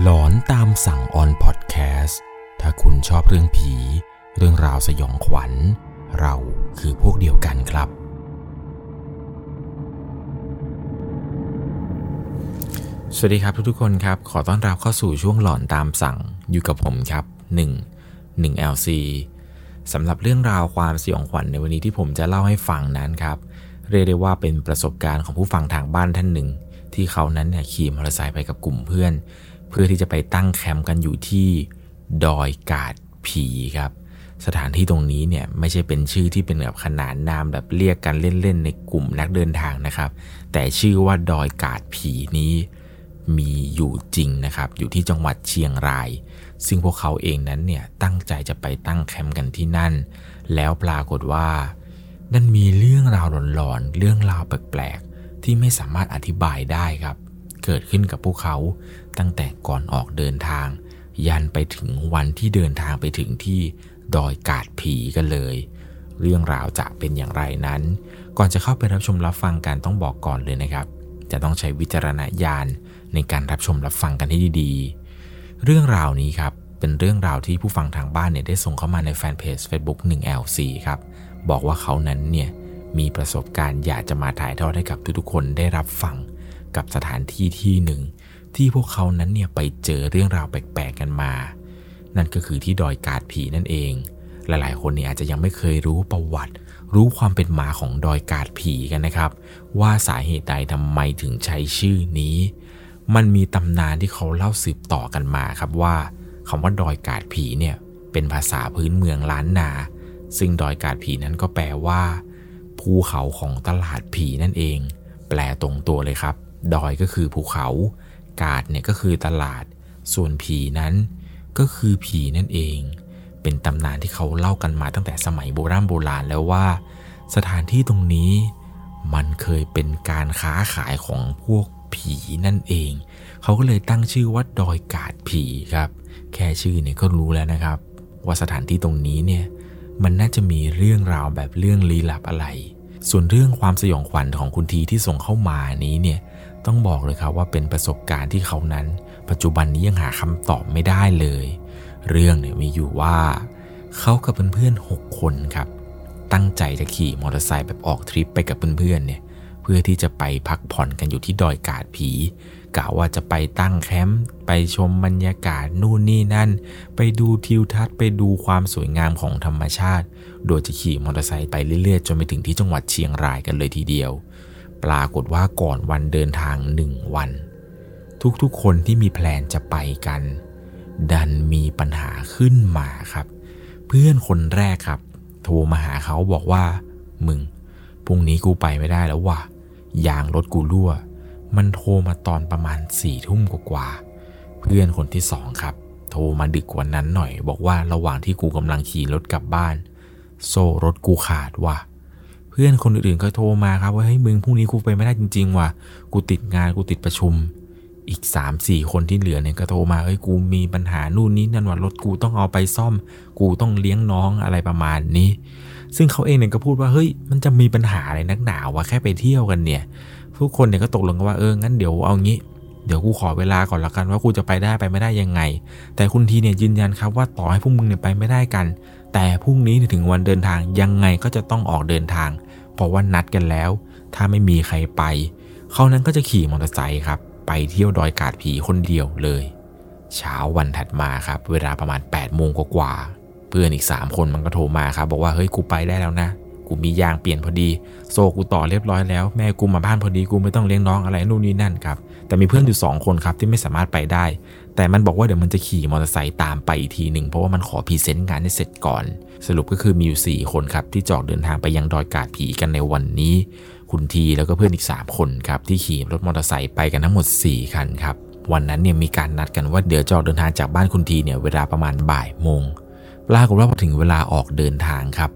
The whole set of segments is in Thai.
หลอนตามสั่งออนพอดแคสต์ถ้าคุณชอบเรื่องผี เรื่องราวสยองขวัญ เราคือพวกเดียวกันครับ สวัสดีครับทุกๆคนครับ ขอต้อนรับเข้าสู่ช่วงหลอนตามสั่งอยู่กับผมครับ 1 1 LC สำหรับเรื่องราวความสยองขวัญในวันนี้ที่ผมจะเล่าให้ฟังนั้นครับ เรียกได้ว่าเป็นประสบการณ์ของผู้ฟังทางบ้านท่านหนึ่ง ที่เขานั้นเนี่ยขี่มอเตอร์ไซค์ไปกับกลุ่มเพื่อน เพื่อที่จะไปตั้งแคมป์กันอยู่ที่ดอยกาดผีครับ สถานที่ตรงนี้เนี่ยไม่ใช่เป็นชื่อที่เป็นแบบขนานนามแบบเรียกกันเล่นๆในกลุ่มนักเดินทางนะครับ แต่ชื่อว่าดอยกาดผีนี้มีอยู่จริงนะครับ อยู่ที่จังหวัดเชียงราย ซึ่งพวกเขาเองนั้นเนี่ยตั้งใจจะไปตั้งแคมป์กันที่นั่น แล้วปรากฏว่านั่นมีเรื่องราวหลอนๆเรื่องราวแปลกๆที่ไม่สามารถอธิบายได้ครับ เกิดขึ้นกับพวกเขา ตั้งแต่ก่อนออกเดินทาง ยันไปถึงวันที่เดินทางไปถึงที่ดอยกาดผีกันเลย เรื่องราวจะเป็นอย่างไรนั้น ก่อนจะเข้าไปรับชมรับฟังกันต้องบอกก่อนเลยนะครับ จะต้องใช้วิจารณญาณในการรับชมรับฟังกันให้ดีๆ เรื่องราวนี้ครับเป็นเรื่องราวที่ผู้ฟังทางบ้านเนี่ยได้ส่งเข้ามาในแฟนเพจ Facebook 1LC ครับ บอกว่าเขานั้นเนี่ยมีประสบการณ์อยากจะมาถ่ายทอดให้กับทุกๆคนได้รับฟังกับสถานที่ที่หนึ่ง ที่พวกเขานั้นเนี่ยไปเจอเรื่องราวแปลกๆกันมา นั่นก็คือที่ดอยกาดผีนั่นเอง หลายๆ คนเนี่ยอาจจะยังไม่เคยรู้ประวัติ รู้ความเป็นมาของดอยกาดผีกันนะครับ ว่าสาเหตุใดทำไมถึงใช้ชื่อนี้ มันมีตำนานที่เขาเล่าสืบต่อกันมาครับว่าคำว่าดอยกาดผีเนี่ยเป็นภาษาพื้นเมืองล้านนา ซึ่งดอยกาดผีนั้นก็แปลว่าภูเขาของตลาดผีนั่นเอง แปลตรงตัวเลยครับ ดอยก็คือภูเขา กาดเนี่ยก็คือตลาด ส่วนผีนั้นก็คือผีนั่นเอง เป็นตำนานที่เขาเล่ากันมาตั้งแต่สมัยโบราณโบราณแล้วว่า สถานที่ตรงนี้มันเคยเป็นการค้าขายของพวกผีนั่นเอง เขาก็เลยตั้งชื่อว่าดอยกาดผีครับ แค่ชื่อเนี่ยก็รู้แล้วนะครับ ว่าสถานที่ตรงนี้เนี่ยมันน่าจะมีเรื่องราวแบบเรื่องลี้ลับอะไร ส่วนเรื่องความสยองขวัญของคุณทีที่ส่งเข้ามานี้เนี่ย ต้องบอกเลยครับว่าเป็นประสบการณ์ที่เขานั้น ปัจจุบันนี้ยังหาคำตอบไม่ได้เลย เรื่องเนี่ยมีอยู่ว่า เขากับเพื่อนๆหกคนครับ ตั้งใจจะขี่มอเตอร์ไซค์แบบออกทริปไปกับเพื่อนๆเนี่ยเพื่อที่จะไปพักผ่อนกันอยู่ที่ดอยกาดผีกะว่าจะไปตั้งแคมป์ไปชมบรรยากาศนู่นนี่นั่น ไปดูทิวทัศน์ไปดูความสวยงามของธรรมชาติ โดยจะขี่มอเตอร์ไซค์ไปเรื่อยๆ จนไปถึงที่จังหวัดเชียงรายกันเลยทีเดียว ปรากฏว่าก่อนวันเดินทางหนึ่งวัน ทุกๆคนที่มีแพลนจะไปกัน ดันมีปัญหาขึ้นมาครับ เพื่อนคนแรกครับ โทรมาหาเขาบอกว่า มึงพรุ่งนี้กูไปไม่ได้แล้วว่ะยางรถกูรั่ว มันโทรมาตอนประมาณสี่ทุ่มกว่าเพื่อนคนที่สองครับ โทรมาดึกกว่านั้นหน่อย บอกว่าระหว่างที่กูกำลังขี่รถกลับบ้าน โซ่รถกูขาดว่ะ เพื่อนคนอื่นๆก็โทรมาครับว่าเฮ้ยมึงพรุ่งนี้กูไปไม่ได้จริง ๆ ว่ะกูติดงานกูติดประชุม อีก 3 4 คนที่เหลือเนี่ยก็โทรมาเฮ้ยกูมีปัญหานู่นนี่นั่นว่ารถกูต้องเอาไปซ่อม กูต้องเลี้ยงน้องอะไรประมาณนี้ ซึ่งเขาเองเนี่ยก็พูดว่าเฮ้ยมันจะมีปัญหาอะไรนักหนาวะแค่ไปเที่ยวกันเนี่ยทุกคนเนี่ยก็ตกลงกันว่าเอองั้นเดี๋ยวเอางี้เดี๋ยวกูขอเวลาก่อนละกันว่ากูจะไปได้ไปไม่ได้ยังไง แต่คุณทีเนี่ยยืนยันครับว่าต่อให้พวกมึงเนี่ยไปไม่ได้กัน แต่พรุ่งนี้ถึงวันเดินทางยังไงก็จะต้องออกเดินทาง เพราะว่านัดกันแล้ว ถ้าไม่มีใครไปเขานั้นก็จะขี่มอเตอร์ไซค์ครับ ไปเที่ยวดอยกาดผีคนเดียวเลย เช้าวันถัดมาครับ เวลาประมาณ8ปดโมงกว่า เพื่อนอีก 3 คนมันก็โทรมาครับ บอกว่าเฮ้ยกูไปได้แล้วนะ กูมียางเปลี่ยนพอดี โซกูต่อเรียบร้อยแล้วแม่กูมาบ้านพอดีกูไม่ต้องเลี้ยงน้องอะไรนู่นนี่นั่นครับแต่มีเพื่อนอยู่2คนครับที่ไม่สามารถไปได้ แต่มันบอกว่าเดี๋ยวมันจะขี่มอเตอร์ไซค์ตามไปอีกทีหนึ่งเพราะว่ามันขอพรีเซนต์งานให้เสร็จก่อน สรุปก็คือมีอยู่ 4 คนครับที่จอกเดินทางไปยังดอยกาดผีกันในวันนี้ คุณทีแล้วก็เพื่อนอีก 3 คนครับที่ขี่รถมอเตอร์ไซค์ไปกันทั้งหมด 4 คันครับวันนั้นเนี่ยมีการนัดกันว่าเดี๋ยวจะออกเดินทางจากบ้านคุณทีเนี่ยเวลาประมาณบ่ายโมงปรากฏว่าพอถึงเวลาออกเดินทางครับ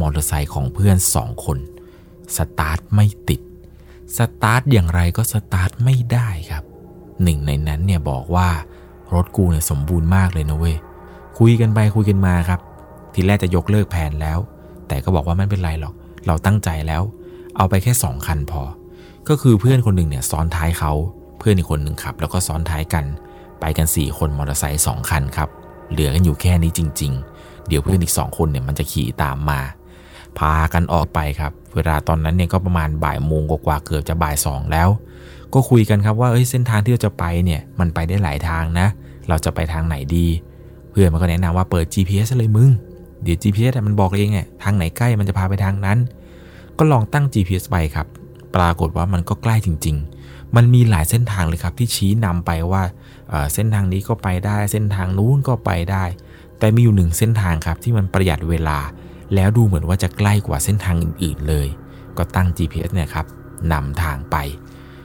มอเตอร์ไซค์ของเพื่อนสองคน สตาร์ทไม่ติด สตาร์ทอย่างไรก็สตาร์ทไม่ได้ครับ หนึ่งในนั้นเนี่ยบอกว่ารถกูเนี่ยสมบูรณ์มากเลยนะเว้ย คุยกันไปคุยกันมาครับ ทีแรกจะยกเลิกแผนแล้ว แต่ก็บอกว่าไม่เป็นไรหรอก เราตั้งใจแล้ว เอาไปแค่สองคันพอ ก็คือเพื่อนคนหนึ่งเนี่ยซ้อนท้ายเขา เพื่อนอีกคนหนึ่งขับ แล้วก็ซ้อนท้ายกัน ไปกัน 4 คนมอเตอร์ไซค์2คันครับ เหลือกันอยู่แค่นี้จริง ๆ เดี๋ยวเพื่อนอีก2คนเนี่ยมันจะขี่ตามมา พากันออกไปครับเวลาตอนนั้นเนี่ยก็ประมาณบ่ายโมงกว่าเกือบจะบ่ายสองแล้ว ก็คุยกันครับว่าเอ้ยเส้นทางที่เราจะไปเนี่ยมันไปได้หลายทางนะ เราจะไปทางไหนดี เพื่อนมันก็แนะนำว่าเปิด GPS เลยมึงเดี๋ยว GPS มันบอกเองไงทางไหนใกล้มันจะพาไปทางนั้น ก็ลองตั้ง GPS ไปครับ ปรากฏว่ามันก็ใกล้จริง ๆ มันมีหลายเส้นทางเลยครับที่ชี้นำไปว่าเส้นทางนี้ก็ไปได้ เส้นทางนู้นก็ไปได้ แต่มีอยู่หนึ่งเส้นทางครับที่มันประหยัดเวลา แล้วดูเหมือนว่าจะใกล้กว่าเส้นทางอื่น ๆ เลย ก็ตั้ง GPS เนี่ยครับนำทางไป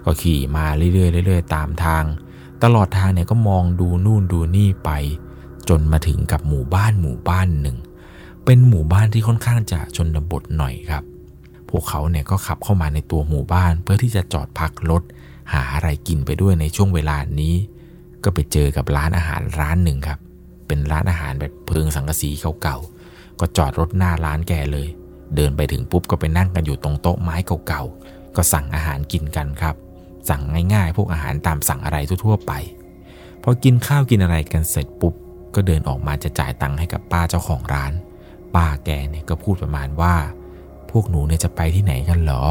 ก็ขี่มาเรื่อยๆเรื่อยๆตามทาง ตลอดทางเนี่ยก็มองดูนู่นดูนี่ไป จนมาถึงกับหมู่บ้านหมู่บ้านหนึ่ง เป็นหมู่บ้านที่ค่อนข้างจะชนบทหน่อยครับ พวกเขาเนี่ยก็ขับเข้ามาในตัวหมู่บ้าน เพื่อที่จะจอดพักรถหาอะไรกินไปด้วยในช่วงเวลานี้ ก็ไปเจอกับร้านอาหารร้านหนึ่งครับ เป็นร้านอาหารแบบเพิงสังกะสีเก่าๆ ก็จอดรถหน้าร้านแกเลย เดินไปถึงปุ๊บก็ไปนั่งกันอยู่ตรงโต๊ะไม้เก่าๆ ก็สั่งอาหารกินกันครับ สั่งง่ายๆ พวกอาหารตามสั่งอะไรทั่วๆไป พอกินข้าวกินอะไรกันเสร็จปุ๊บ ก็เดินออกมาจะจ่ายตังค์ให้กับป้าเจ้าของร้าน ป้าแกเนี่ยก็พูดประมาณว่า พวกหนูเนี่ยจะไปที่ไหนกันหรอ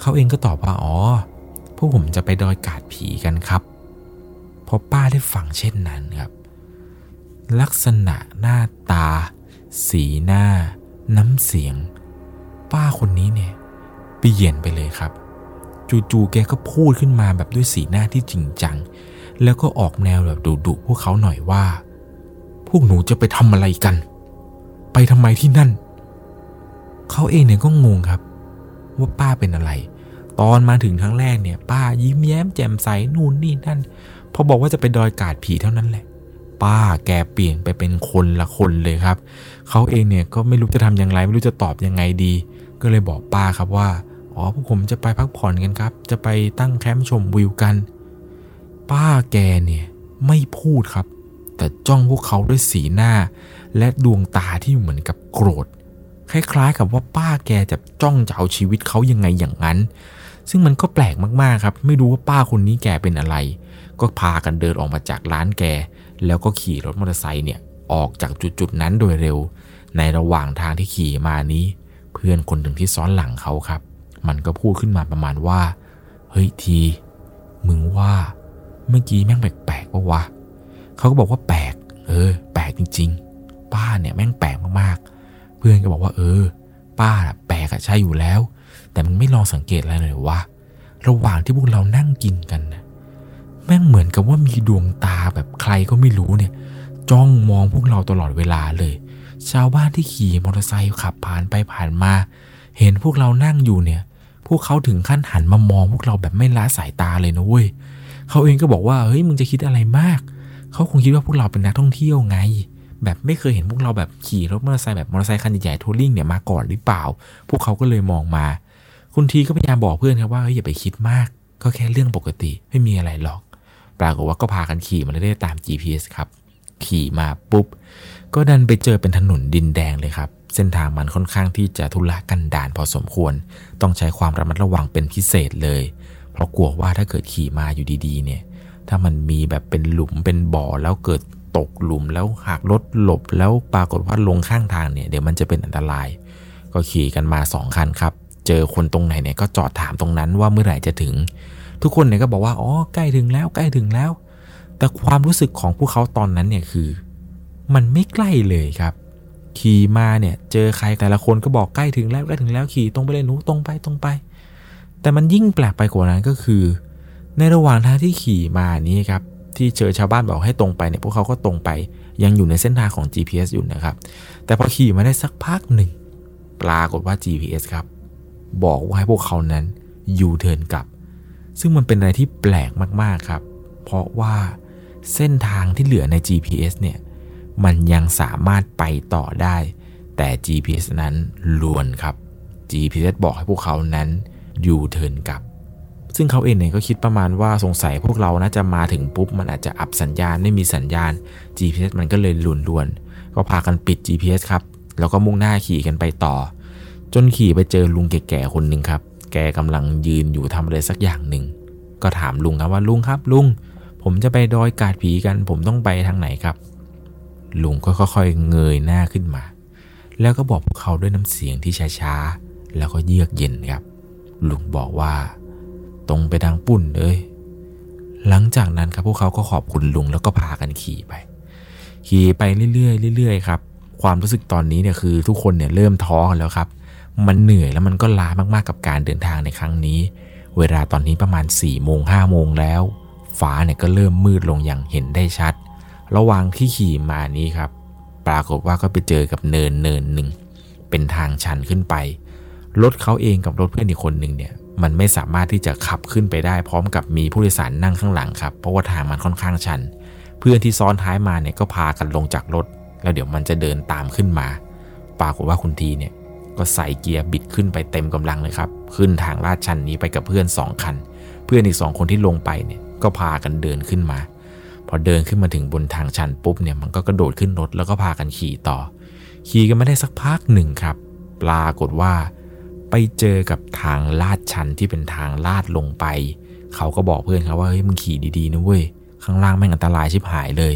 เขาเองก็ตอบว่าอ๋อ พวกผมจะไปดอยกาดผีกันครับ พอป้าได้ฟังเช่นนั้นครับลักษณะหน้าตา สีหน้า น้ำเสียง ป้าคนนี้เนี่ยเปลี่ยนไปเลยครับ จู่ๆแกก็พูดขึ้นมาแบบด้วยสีหน้าที่จริงจัง แล้วก็ออกแนวแบบดุๆพวกเขาหน่อยว่า พวกหนูจะไปทำอะไรกัน ไปทำไมที่นั่น เขาเองเนี่ยก็งงครับ ว่าป้าเป็นอะไร ตอนมาถึงครั้งแรกเนี่ย ป้ายิ้มแย้มแจ่มใสนู่นนี่นั่นพอบอกว่าจะไปดอยกาดผีเท่านั้นแหละ ป้าแกเปลี่ยนไปเป็นคนละคนเลยครับ เขาเองเนี่ยก็ไม่รู้จะทำอย่างไร ไม่รู้จะตอบยังไงดี ก็เลยบอกป้าครับว่า อ๋อพวกผมจะไปพักผ่อนกันครับ จะไปตั้งแคมป์ชมวิวกัน ป้าแกเนี่ยไม่พูดครับ แต่จ้องพวกเขาด้วยสีหน้า และดวงตาที่เหมือนกับโกรธ คล้ายๆ กับว่าป้าแกจะจ้องจะเอาชีวิตเขายังไงอย่างนั้น ซึ่งมันก็แปลกมากๆครับ ไม่รู้ว่าป้าคนนี้แกเป็นอะไร ก็พากันเดินออกมาจากร้านแก แล้วก็ขี่รถมอเตอร์ไซค์เนี่ยออกจากจุดๆนั้นโดยเร็ว ในระหว่างทางที่ขี่มานี้ เพื่อนคนหนึ่งที่ซ้อนหลังเขาครับ มันก็พูดขึ้นมาประมาณว่า เฮ้ยที มึงว่า เมื่อกี้แม่งแปลกๆปะวะเขาก็บอกว่าแปลก เออ แปลกจริง ๆ ป้าเนี่ยแม่งแปลกมากๆ เพื่อนก็บอกว่า เออ ป้าแปลกอะใช่อยู่แล้ว แต่มึงไม่ลองสังเกตอะไรเลยวะระหว่างที่พวกเรานั่งกินกันนะ แม่งเหมือนกับว่ามีดวงตาแบบใครก็ไม่รู้เนี่ย จ้องมองพวกเราตลอดเวลาเลย ชาวบ้านที่ขี่มอเตอร์ไซค์ขับผ่านไปผ่านมา เห็นพวกเรานั่งอยู่เนี่ย พวกเขาถึงขั้นหันมามองพวกเราแบบไม่ละสายตาเลยนะเว้ยเขาเองก็บอกว่าเฮ้ยมึงจะคิดอะไรมาก เขาคงคิดว่าพวกเราเป็นนักท่องเที่ยวไง แบบไม่เคยเห็นพวกเราแบบขี่รถมอเตอร์ไซค์แบบมอเตอร์ไซค์คันใหญ่ๆทัวริ่งเนี่ยมาก่อนหรือเปล่า พวกเขาก็เลยมองมา คุณทีก็พยายามบอกเพื่อนครับว่าเฮ้ยอย่าไปคิดมาก ก็แค่เรื่องปกติไม่มีอะไรหรอก ปรากฏว่าก็พากันขี่มาเรื่อยๆตาม GPS ครับขี่มาปุ๊บ ก็ดันไปเจอเป็นถนนดินแดงเลยครับ เส้นทางมันค่อนข้างที่จะทุรกันดารพอสมควร ต้องใช้ความระมัดระวังเป็นพิเศษเลย เพราะกลัวว่าถ้าเกิดขี่มาอยู่ดีๆ เนี่ย ถ้ามันมีแบบเป็นหลุมเป็นบ่อแล้วเกิดตกหลุมแล้วหักรถหลบแล้วปรากฏว่าลงข้างทางเนี่ยเดี๋ยวมันจะเป็นอันตราย ก็ขี่กันมาสองคันครับ เจอคนตรงไหนเนี่ยก็จอดถามตรงนั้นว่าเมื่อไหร่จะถึง ทุกคนเนี่ยก็บอกว่าอ๋อใกล้ถึงแล้วใกล้ถึงแล้ว แต่ความรู้สึกของพวกเขาตอนนั้นเนี่ยคือ มันไม่ใกล้เลยครับ ขี่มาเนี่ยเจอใครแต่ละคนก็บอกใกล้ถึงแล้วใกล้ถึงแล้วขี่ตรงไปเลยหนูตรงไปตรงไป แต่มันยิ่งแปลกไปกว่านั้นก็คือ ในระหว่างทางที่ขี่มานี้ครับที่เจอชาวบ้านบอกให้ตรงไปเนี่ยพวกเขาก็ตรงไป ยังอยู่ในเส้นทางของ GPS อยู่นะครับ แต่พอขี่มาได้สักพักหนึ่ง ปรากฏว่า GPS ครับ บอกว่าให้พวกเขานั้นยูเทิร์นกลับ ซึ่งมันเป็นอะไรที่แปลกมากๆครับ เพราะว่าเส้นทางที่เหลือใน GPS เนี่ย มันยังสามารถไปต่อได้ แต่ GPS นั้นลวนครับ GPS บอกให้พวกเขานั้นยูเทิร์นกลับ ซึ่งเขาเองเนี่ยก็คิดประมาณว่าสงสัยพวกเรานะจะมาถึงปุ๊บ มันอาจจะอับสัญญาณไม่มีสัญญาณ GPS มันก็เลยลุนลวน ก็พากันปิด GPS ครับ แล้วก็มุ่งหน้าขี่กันไปต่อ จนขี่ไปเจอลุงแก่ๆคนหนึ่งครับ แกกำลังยืนอยู่ทำอะไรสักอย่างหนึ่ง ก็ถามลุงครับว่าลุงครับ ลุง ผมจะไปดอยกาดผีกัน ผมต้องไปทางไหนครับ ลุงก็ค่อยๆเงยหน้าขึ้นมา แล้วก็บอกพวกเขาด้วยน้ำเสียงที่ช้าๆ แล้วก็เยือกเย็นครับ ลุงบอกว่า ตรงไปทางปุ่นเลยหลังจากนั้นครับพวกเขาก็ขอบคุณลุงแล้วก็พากันขี่ไป ขี่ไปเรื่อยๆเรื่อยๆครับความรู้สึกตอนนี้เนี่ยคือทุกคนเนี่ยเริ่มท้อกันแล้วครับ มันเหนื่อยแล้วมันก็ล้ามากๆกับการเดินทางในครั้งนี้ เวลาตอนนี้ประมาณ4ี่โมงห้าโมงแล้ว ฟ้าเนี่ยก็เริ่มมืดลงอย่างเห็นได้ชัด ระหว่างที่ขี่มานี้ครับ ปรากฏว่าก็ไปเจอกับเนินเนินหนึ่ง เป็นทางชันขึ้นไป รถเขาเองกับรถเพื่อนอีกคนหนึ่งเนี่ย มันไม่สามารถที่จะขับขึ้นไปได้พร้อมกับมีผู้โดยสารนั่งข้างหลังครับ เพราะว่าทางมันค่อนข้างชัน เพื่อนที่ซ้อนท้ายมาเนี่ยก็พากันลงจากรถ แล้วเดี๋ยวมันจะเดินตามขึ้นมา ปรากฏว่าคุณทีเนี่ย ก็ใส่เกียร์บิดขึ้นไปเต็มกำลังเลยครับ ขึ้นทางลาดชันนี้ไปกับเพื่อนสองคัน เพื่อนอีกสองคนที่ลงไปเนี่ยก็พากันเดินขึ้นมา พอเดินขึ้นมาถึงบนทางชันปุ๊บเนี่ยมันก็กระโดดขึ้นรถแล้วก็พากันขี่ต่อ ขี่กันไม่ได้สักพักหนึ่งครับ ปรากฏว่า ไปเจอกับทางลาดชันที่เป็นทางลาดลงไป เขาก็บอกเพื่อนเขาว่าเฮ้ยมึงขี่ดีๆนะเว้ยข้างล่างแม่งอันตรายชิบหายเลย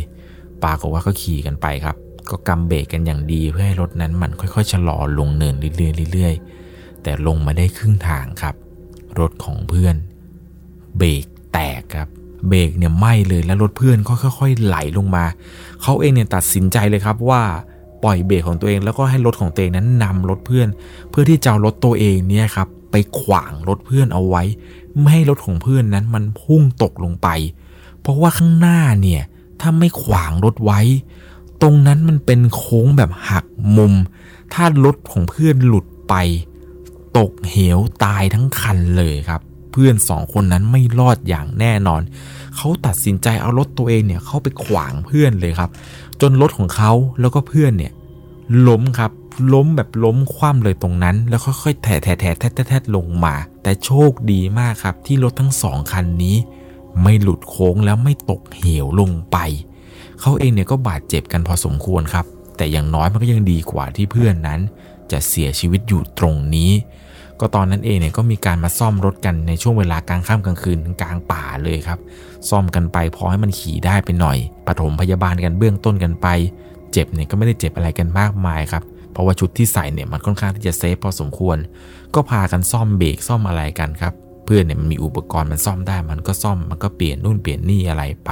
ปรากฏว่าก็ขี่กันไปครับ ก็กำเบรกกันอย่างดีเพื่อให้รถนั้นมันค่อยๆชะลอลงเนินเรื่อยๆเรื่อยๆ แต่ลงมาได้ครึ่งทางครับ รถของเพื่อน เบรกแตกครับ เบรกเนี่ยไหม้เลยแล้วรถเพื่อนก็ค่อยๆไหลลงมา เขาเองเนี่ยตัดสินใจเลยครับว่าปล่อยเบรกของตัวเองแล้วก็ให้รถของตัวเองนั้นนำรถเพื่อน เพื่อที่จะรถตัวเองเนี่ยครับไปขวางรถเพื่อนเอาไว้ ไม่ให้รถของเพื่อนนั้นมันพุ่งตกลงไป เพราะว่าข้างหน้าเนี่ยถ้าไม่ขวางรถไว้ ตรงนั้นมันเป็นโค้งแบบหักมุม ถ้ารถของเพื่อนหลุดไป ตกเหวตายทั้งคันเลยครับ เพื่อนสองคนนั้นไม่รอดอย่างแน่นอน เขาตัดสินใจเอารถตัวเองเนี่ยเข้าไปขวางเพื่อนเลยครับ จนรถของเขาแล้วก็เพื่อนเนี่ยล้มครับล้มแบบล้มคว่ำเลยตรงนั้น แล้วค่อยๆแถะแถะแถะแทะแทะลงมา แต่โชคดีมากครับที่รถทั้งสองคันนี้ ไม่หลุดโค้งแล้วไม่ตกเหวลงไป เขาเองเนี่ยก็บาดเจ็บกันพอสมควรครับ แต่อย่างน้อยมันก็ยังดีกว่าที่เพื่อนนั้น จะเสียชีวิตอยู่ตรงนี้ ก็ตอนนั้นเองเนี่ยก็มีการมาซ่อมรถกันในช่วงเวลากลางค่ำกลางคืนกลางป่าเลยครับ ซ่อมกันไปพอให้มันขี่ได้ไปหน่อยปฐมพยาบาลกันเบื้องต้นกันไป เจ็บเนี่ยก็ไม่ได้เจ็บอะไรกันมากมายครับเพราะว่าชุดที่ใส่เนี่ยมันค่อนข้างที่จะเซฟพอสมควร ก็พากันซ่อมเบรกซ่อมอะไรกันครับ เพื่อนเนี่ยมันมีอุปกรณ์มันซ่อมได้มันก็ซ่อมมันก็เปลี่ยนนู่นเปลี่ยนนี่อะไรไป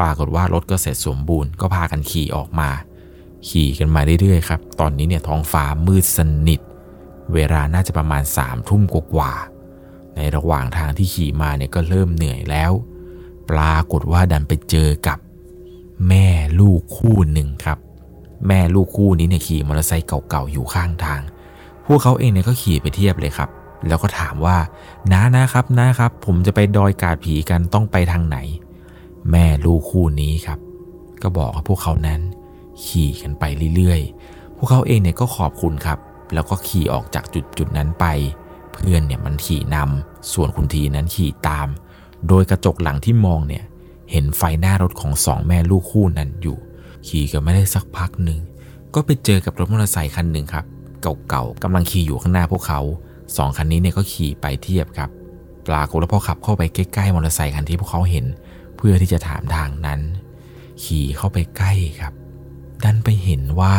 ปรากฏว่ารถก็เสร็จสมบูรณ์ก็พากันขี่ออกมา ขี่กันมาเรื่อยๆครับ ตอนนี้เนี่ยท้องฟ้ามืดสนิท เวลาน่าจะประมาณสามทุ่มกว่าๆในระหว่างทางที่ขี่มาเนี่ยก็เริ่มเหนื่อยแล้ว ปรากฏว่าดันไปเจอกับแม่ลูกคู่หนึ่งครับ แม่ลูกคู่นี้เนี่ยขี่มอเตอร์ไซค์เก่าๆอยู่ข้างทาง พวกเขาเองเนี่ยก็ขี่ไปเทียบเลยครับ แล้วก็ถามว่าน้านะครับนะครับ ผมจะไปดอยกาดผีกันต้องไปทางไหน แม่ลูกคู่นี้ครับ ก็บอกให้พวกเขานั้นขี่กันไปเรื่อยๆ พวกเขาเองเนี่ยก็ขอบคุณครับ แล้วก็ขี่ออกจากจุดจุดนั้นไป เพื่อนเนี่ยมันขี่นำส่วนคุณทีนั้นขี่ตาม โดยกระจกหลังที่มองเนี่ยเห็นไฟหน้ารถของสองแม่ลูกคู่นั้นอยู่ ขี่กันไม่ได้สักพักหนึ่งก็ไปเจอกับรถมอเตอร์ไซค์คันหนึ่งครับเก่าๆกำลังขี่อยู่ข้างหน้าพวกเขาสองคันนี้เนี่ยก็ขี่ไปเทียบครับ ปรากฏว่าพอขับเข้าไปใกล้ๆมอเตอร์ไซค์คันที่พวกเขาเห็น พื่อที่จะถามทางนั้น ขี่เข้าไปใกล้ครับ ดันไปเห็นว่า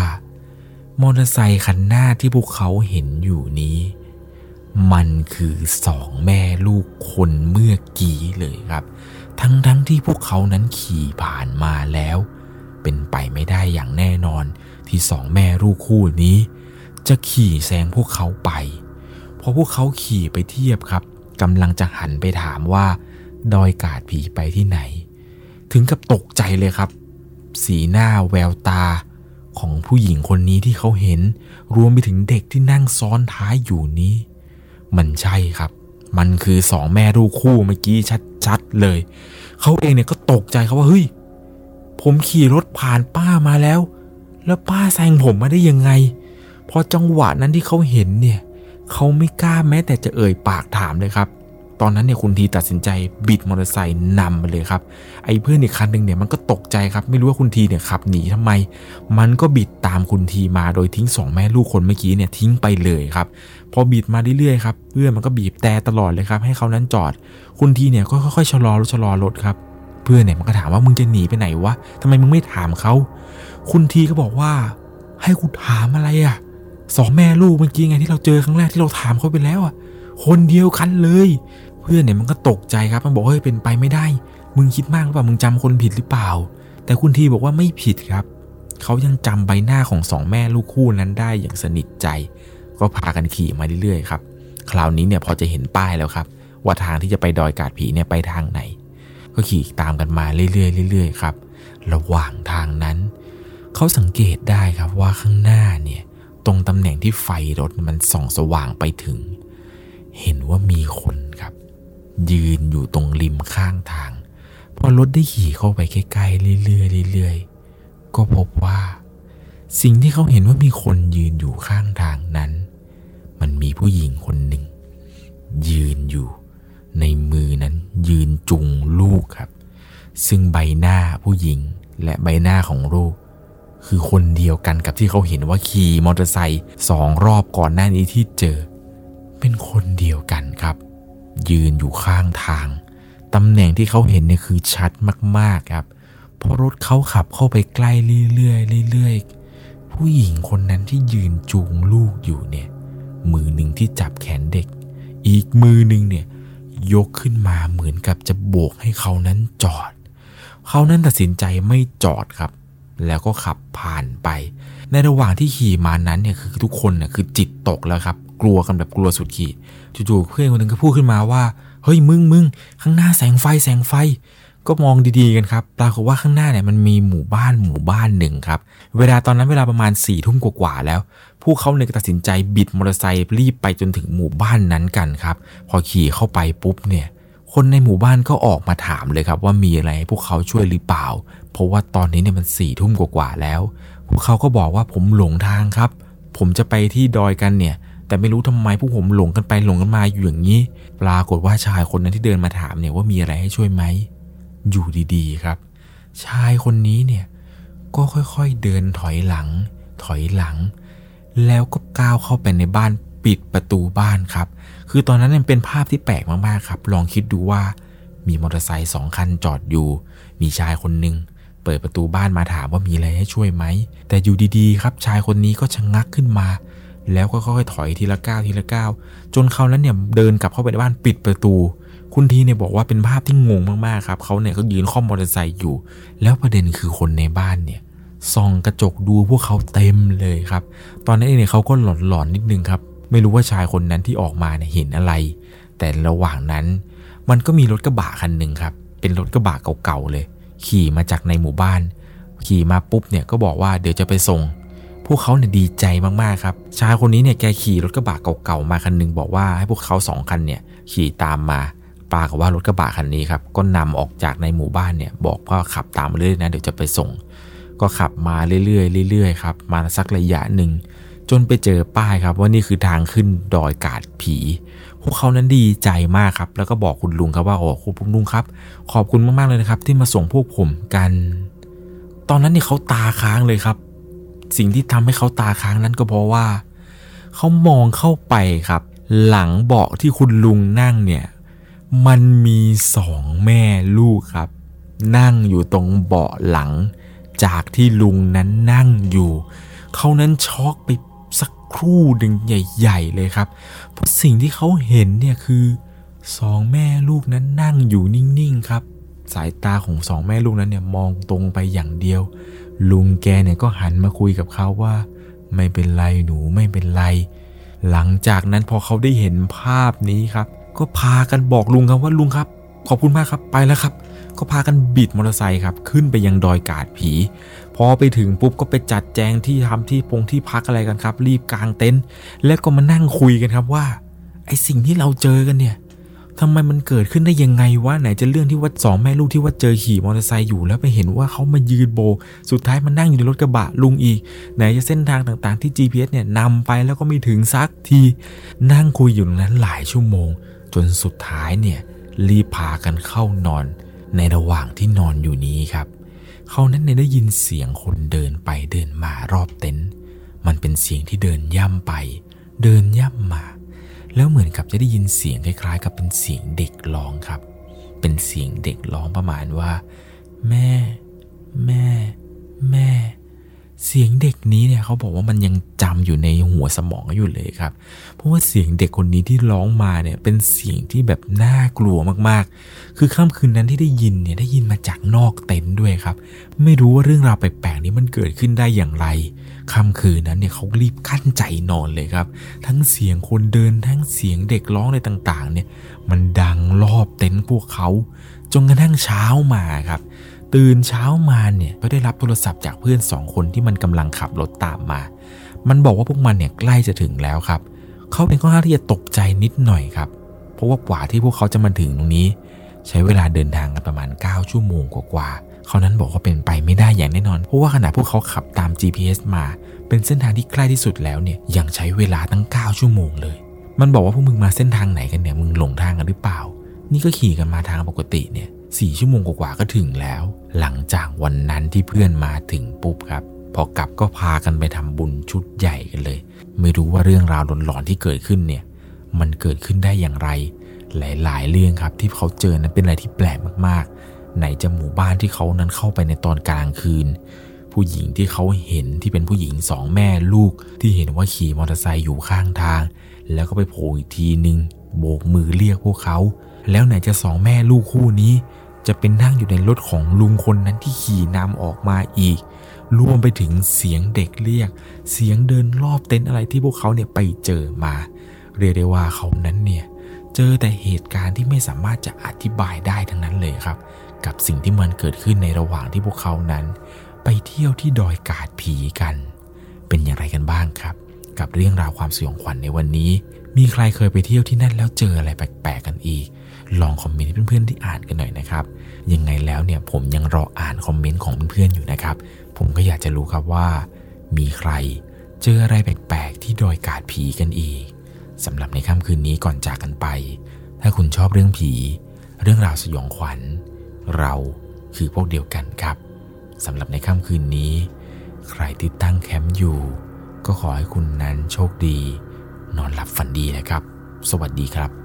มอเตอร์ไซค์คันหน้าที่พวกเขาเห็นอยู่นี้ มันคือสองแม่ลูกคนเมื่อกี้เลยครับ ทั้งทั้งที่พวกเขานั้นขี่ผ่านมาแล้ว เป็นไปไม่ได้อย่างแน่นอนที่สองแม่ลูกคู่นี้ จะขี่แซงพวกเขาไปพอพวกเขาขี่ไปเทียบครับกำลังจะหันไปถามว่า ดอยกาดผีไปที่ไหน ถึงกับตกใจเลยครับ สีหน้าแววตาของผู้หญิงคนนี้ที่เขาเห็น รวมไปถึงเด็กที่นั่งซ้อนท้ายอยู่นี้ มันใช่ครับ มันคือสองแม่ลูกคู่เมื่อกี้ชัดๆเลย เขาเองเนี่ยก็ตกใจครับว่าเฮ้ยผมขี่รถผ่านป้ามาแล้ว แล้วป้าแซงผมมาได้ยังไง พอจังหวะนั้นที่เขาเห็นเนี่ย เขาไม่กล้าแม้แต่จะเอ่ยปากถามเลยครับ ตอนนั้นเนี่ยคุณทีตัดสินใจบิดมอเตอร์ไซค์นำมาเลยครับ ไอ้เพื่อนอีกคันหนึ่งเนี่ยมันก็ตกใจครับ ไม่รู้ว่าคุณทีเนี่ยขับหนีทำไม มันก็บิดตามคุณทีมาโดยทิ้งสองแม่ลูกคนเมื่อกี้เนี่ยทิ้งไปเลยครับพอบิดมาเรื่อยๆครับเพื่อนมันก็บีบแต่ตลอดเลยครับ ให้เขานั้นจอด คุณทีเนี่ยก็ค่อยๆชะลอรถชะลอรถครับเพื่อนเนี่ยมันก็ถามว่ามึงจะหนีไปไหนวะทำไมมึงไม่ถามเขาคุณทีก็บอกว่า ให้กูถามอะไรอะ่ะสองแม่ลูกเมื่อกี้ไงที่เราเจอครั้งแรกที่เราถามเขาไปแล้วอะ่ะคนเดียวกันเลย เพื่อนเนี่ยมันก็ตกใจครับมันบอกเฮ้ยเป็นไปไม่ได้ มึงคิดมากหรือเปล่ามึงจำคนผิดหรือเปล่า แต่คุณทีบอกว่าไม่ผิดครับเขายังจำใบหน้าของสองแม่ลูกคู่นั้นได้อย่างสนิทใจ ก็พากันขี่มาเรื่อยๆครับคราวนี้เนี่ยพอจะเห็นป้ายแล้วครับ ว่าทางที่จะไปดอยกาดผีเนี่ยไปทางไหน ก็ขี่ตามกันมาเรื่อยๆเรื่อยๆครับระหว่างทางนั้นเขาสังเกตได้ครับว่าข้างหน้าเนี่ยตรงตำแหน่งที่ไฟรถมันส่องสว่างไปถึง เห็นว่ามีคน ยืนอยู่ตรงริมข้างทาง พอรถได้ขี่เข้าไปใกล้ๆเรื่อยๆเรื่อยๆก็พบว่า สิ่งที่เขาเห็นว่ามีคนยืนอยู่ข้างทางนั้น มันมีผู้หญิงคนหนึ่ง ยืนอยู่ ในมือนั้นยืนจุงลูกครับ ซึ่งใบหน้าผู้หญิงและใบหน้าของลูกคือคนเดียวกันกับที่เขาเห็นว่าขี่มอเตอร์ไซค์สองรอบก่อนหน้านี้ที่เจอ เป็นคนเดียวกันครับ ยืนอยู่ข้างทาง ตำแหน่งที่เขาเห็นเนี่ยคือชัดมากๆครับเพราะรถเขาขับเข้าไปใกล้เรื่อยๆเรื่อยๆผู้หญิงคนนั้นที่ยืนจูงลูกอยู่เนี่ยมือหนึ่งที่จับแขนเด็ก อีกมือหนึ่งเนี่ยยกขึ้นมาเหมือนกับจะโบกให้เขานั้นจอด เขานั้นตัดสินใจไม่จอดครับ แล้วก็ขับผ่านไป ในระหว่างที่ขี่มานั้นเนี่ยคือทุกคนเนี่ยคือจิตตกแล้วครับ กลัวกันแบบกลัวสุดขีดจู่ๆเพื่อนคนหนึ่งก็พูดขึ้นมาว่าเฮ้ยมึงมึงข้างหน้าแสงไฟแสงไฟ ก็มองดีๆกันครับปรากฏว่าข้างหน้าเนี่ยมันมีหมู่บ้านหมู่บ้านหนึ่งครับ เวลาตอนนั้นเวลาประมาณ4ี่ทุ่มกว่าๆแล้ว พวกเขาเนี่ยตัดสินใจบิดมอเตอร์ไซค์รีบไปจนถึงหมู่บ้านนั้นกันครับ พอขี่เข้าไปปุ๊บเนี่ยคนในหมู่บ้านก็ออกมาถามเลยครับว่ามีอะไรให้พวกเขาช่วยหรือเปล่า เพราะว่าตอนนี้เนี่ยมันสี่ทุ่มกว่าๆแล้ว พวกเขาก็บอกว่าผมหลงทางครับ ผมจะไปที่ดอยกันเนี่ย แต่ไม่รู้ทำไมพวกผมหลงกันไปหลงกันมาอยู่อย่างนี้ ปรากฏว่าชายคนนั้นที่เดินมาถามเนี่ยว่ามีอะไรให้ช่วยไหม อยู่ดีๆครับ ชายคนนี้เนี่ยก็ค่อยๆเดินถอยหลัง ถอยหลัง แล้วก็ก้าวเข้าไปในบ้านปิดประตูบ้านครับ คือตอนนั้นมันเป็นภาพที่แปลกมากๆครับ ลองคิดดูว่ามีมอเตอร์ไซค์สองคันจอดอยู่ มีชายคนหนึ่งเปิดประตูบ้านมาถามว่ามีอะไรให้ช่วยไหม แต่อยู่ดีๆ ครับชายคนนี้ก็ชะงงักขึ้นมา แล้วก็ค่อยๆถอยทีละก้าวทีละก้าวจนเขานั้นเนี่ยเดินกลับเข้าไปในบ้านปิดประตู คุณทีเนี่ยบอกว่าเป็นภาพที่งงมากๆครับเขาเนี่ยก็ยืนข้อมมอเตอร์ไซค์อยู่ แล้วประเด็นคือคนในบ้านเนี่ยส่องกระจกดูพวกเขาเต็มเลยครับ ตอนนั้นเองเนี่ยเขาก็หลอนๆนิดนึงครับ ไม่รู้ว่าชายคนนั้นที่ออกมาเนี่ยเห็นอะไร แต่ระหว่างนั้นมันก็มีรถกระบะคันหนึ่งครับ เป็นรถกระบะเก่าๆเลย ขี่มาจากในหมู่บ้าน ขี่มาปุ๊บเนี่ยก็บอกว่าเดี๋ยวจะไปส่ง พวกเขาเนี่ยดีใจมากๆครับ ชายคนนี้เนี่ยแกขี่รถกระบะเก่าๆมาคันหนึงบอกว่าให้พวกเขาสองคันเนี่ยขี่ตามมาปรากฏว่ารถกระบะคันนี้ครับก็นำออกจากในหมู่บ้านเนี่ยบอกว่าขับตามมาเรื่อยนะเดี๋ยวจะไปส่ง ก็ขับมาเรื่อยๆเรื่อยๆครับมาสักระยะหนึ่งจนไปเจอป้ายครับว่านี่คือทางขึ้นดอยกาดผี พวกเขานั้นดีใจมากครับ แล้วก็บอกคุณลุงครับว่าโอ้คุณลุงครับ ขอบคุณมากๆเลยนะครับ ที่มาส่งพวกผมกัน ตอนนั้นนี่เขาตาค้างเลยครับ สิ่งที่ทำให้เขาตาค้างนั้นก็เพราะว่า เขามองเข้าไปครับ หลังเบาะที่คุณลุงนั่งเนี่ย มันมีสองแม่ลูกครับ นั่งอยู่ตรงเบาะหลัง จากที่ลุงนั้นนั่งอยู่ เขานั้นช็อกไปสักครู่หนึ่งใหญ่ ๆ เลยครับ เพราะสิ่งที่เขาเห็นเนี่ยคือสองแม่ลูกนั้นนั่งอยู่นิ่งๆครับ สายตาของสองแม่ลูกนั้นเนี่ยมองตรงไปอย่างเดียว ลุงแกเนี่ยก็หันมาคุยกับเขาว่า ไม่เป็นไรหนูไม่เป็นไร หลังจากนั้นพอเขาได้เห็นภาพนี้ครับ ก็พากันบอกลุงครับว่าลุงครับ ขอบคุณมากครับไปแล้วครับ ก็พากันบิดมอเตอร์ไซค์ครับขึ้นไปยังดอยกาดผี พอไปถึงปุ๊บก็ไปจัดแจงที่ทำที่ปงที่พักอะไรกันครับ รีบกางเต็นท์แล้วก็มานั่งคุยกันครับว่าไอสิ่งที่เราเจอกันเนี่ย ทำไมมันเกิดขึ้นได้ยังไงวะไหนจะเรื่องที่ว่าสองแม่ลูกที่ว่าเจอขี่มอเตอร์ไซค์อยู่แล้วไปเห็นว่าเขามายืนโบ สุดท้ายมันนั่งอยู่ในรถกระบะลุงอีก ไหนจะเส้นทางต่างๆที่ GPS เนี่ยนำไปแล้วก็ไม่ถึงสักที นั่งคุยอยู่ตรงนั้นหลายชั่วโมง จนสุดท้ายเนี่ยรีบพากันเข้านอน ในระหว่างที่นอนอยู่นี้ครับเขานั้นเนี่ยได้ยินเสียงคนเดินไปเดินมารอบเต็นท์มันเป็นเสียงที่เดินย่ำไป เดินย่ำมา แล้วเหมือนกับจะได้ยินเสียงคล้ายๆ กับเป็นเสียงเด็กร้องครับ เป็นเสียงเด็กร้องประมาณว่า แม่ แม่ แม่ เสียงเด็กนี้เนี่ยเขาบอกว่ามันยังจำอยู่ในหัวสมองอยู่เลยครับ เพราะว่าเสียงเด็กคนนี้ที่ร้องมาเนี่ยเป็นเสียงที่แบบน่ากลัวมากๆ คือค่ำคืนนั้นที่ได้ยินเนี่ยได้ยินมาจากนอกเต็นท์ด้วยครับ ไม่รู้ว่าเรื่องราวแปลกๆนี้มันเกิดขึ้นได้อย่างไรค่ำคืนนั้นเนี่ยเขารีบขั้นใจนอนเลยครับ ทั้งเสียงคนเดินทั้งเสียงเด็กร้องอะไรต่างๆ เนี่ยมันดังรอบเต็นท์พวกเขาจนกระทั่งเช้ามาครับ ตื่นเช้ามาเนี่ยก็ได้รับโทรศัพท์จากเพื่อนสองคนที่มันกำลังขับรถตามมา มันบอกว่าพวกมันเนี่ยใกล้จะถึงแล้วครับ เขาเป็นข้อห้าที่จะตกใจนิดหน่อยครับ เพราะว่ากว่าที่พวกเขาจะมาถึงตรงนี้ ใช้เวลาเดินทางกันประมาณ 9 ชั่วโมงกว่าๆเขานั้นบอกว่าเป็นไปไม่ได้อย่างแน่นอน เพราะว่าขณะพวกเขาขับตาม GPS มา เป็นเส้นทางที่ใกล้ที่สุดแล้วเนี่ยยังใช้เวลาตั้ง 9 ชั่วโมงเลย มันบอกว่าพวกมึงมาเส้นทางไหนกันเนี่ยมึงหลงทางกันหรือเปล่า นี่ก็ขี่กันมาทางปกติเนี่ย สี่ชั่วโมงกว่าก็ถึงแล้ว หลังจากวันนั้นที่เพื่อนมาถึงปุ๊บครับ พอกลับก็พากันไปทำบุญชุดใหญ่กันเลย ไม่รู้ว่าเรื่องราวหลอนๆที่เกิดขึ้นเนี่ย มันเกิดขึ้นได้อย่างไร หลาย ๆ เรื่องครับที่เขาเจอนั้นเป็นอะไรที่แปลกมากๆ ไหนจะหมู่บ้านที่เขานั้นเข้าไปในตอนกลางคืน ผู้หญิงที่เขาเห็นที่เป็นผู้หญิงสองแม่ลูก ที่เห็นว่าขี่มอเตอร์ไซค์อยู่ข้างทาง แล้วก็ไปโผล่อีกทีนึงโบกมือเรียกพวกเขาแล้วไหนจะสองแม่ลูกคู่นี้ จะเป็นนั่งอยู่ในรถของลุงคนนั้นที่ขี่นำออกมาอีก รวมไปถึงเสียงเด็กเรียก เสียงเดินรอบเต็นท์อะไรที่พวกเขาเนี่ยไปเจอมา เรียกได้ว่าเขานั้นเนี่ยเจอแต่เหตุการณ์ที่ไม่สามารถจะอธิบายได้ทั้งนั้นเลยครับ กับสิ่งที่มันเกิดขึ้นในระหว่างที่พวกเขานั้น ไปเที่ยวที่ดอยกาดผีกัน เป็นอย่างไรกันบ้างครับ กับเรื่องราวความสยองขวัญในวันนี้ มีใครเคยไปเที่ยวที่นั่นแล้วเจออะไรแปลกๆกันอีก ลองคอมเมนต์เพื่อนๆที่อ่านกันหน่อยนะครับ ยังไงแล้วเนี่ยผมยังรออ่านคอมเมนต์ของเพื่อนๆอยู่นะครับ ผมก็อยากจะรู้ครับว่า มีใครเจออะไรแปลกๆที่ดอยกาดผีกันอีกสำหรับในค่ำคืนนี้ก่อนจากกันไป ถ้าคุณชอบเรื่องผี เรื่องราวสยองขวัญ เราคือพวกเดียวกันครับสำหรับในค่ำคืนนี้ ใครที่ตั้งแคมป์อยู่ ก็ขอให้คุณนั้นโชคดี นอนหลับฝันดีนะครับ สวัสดีครับ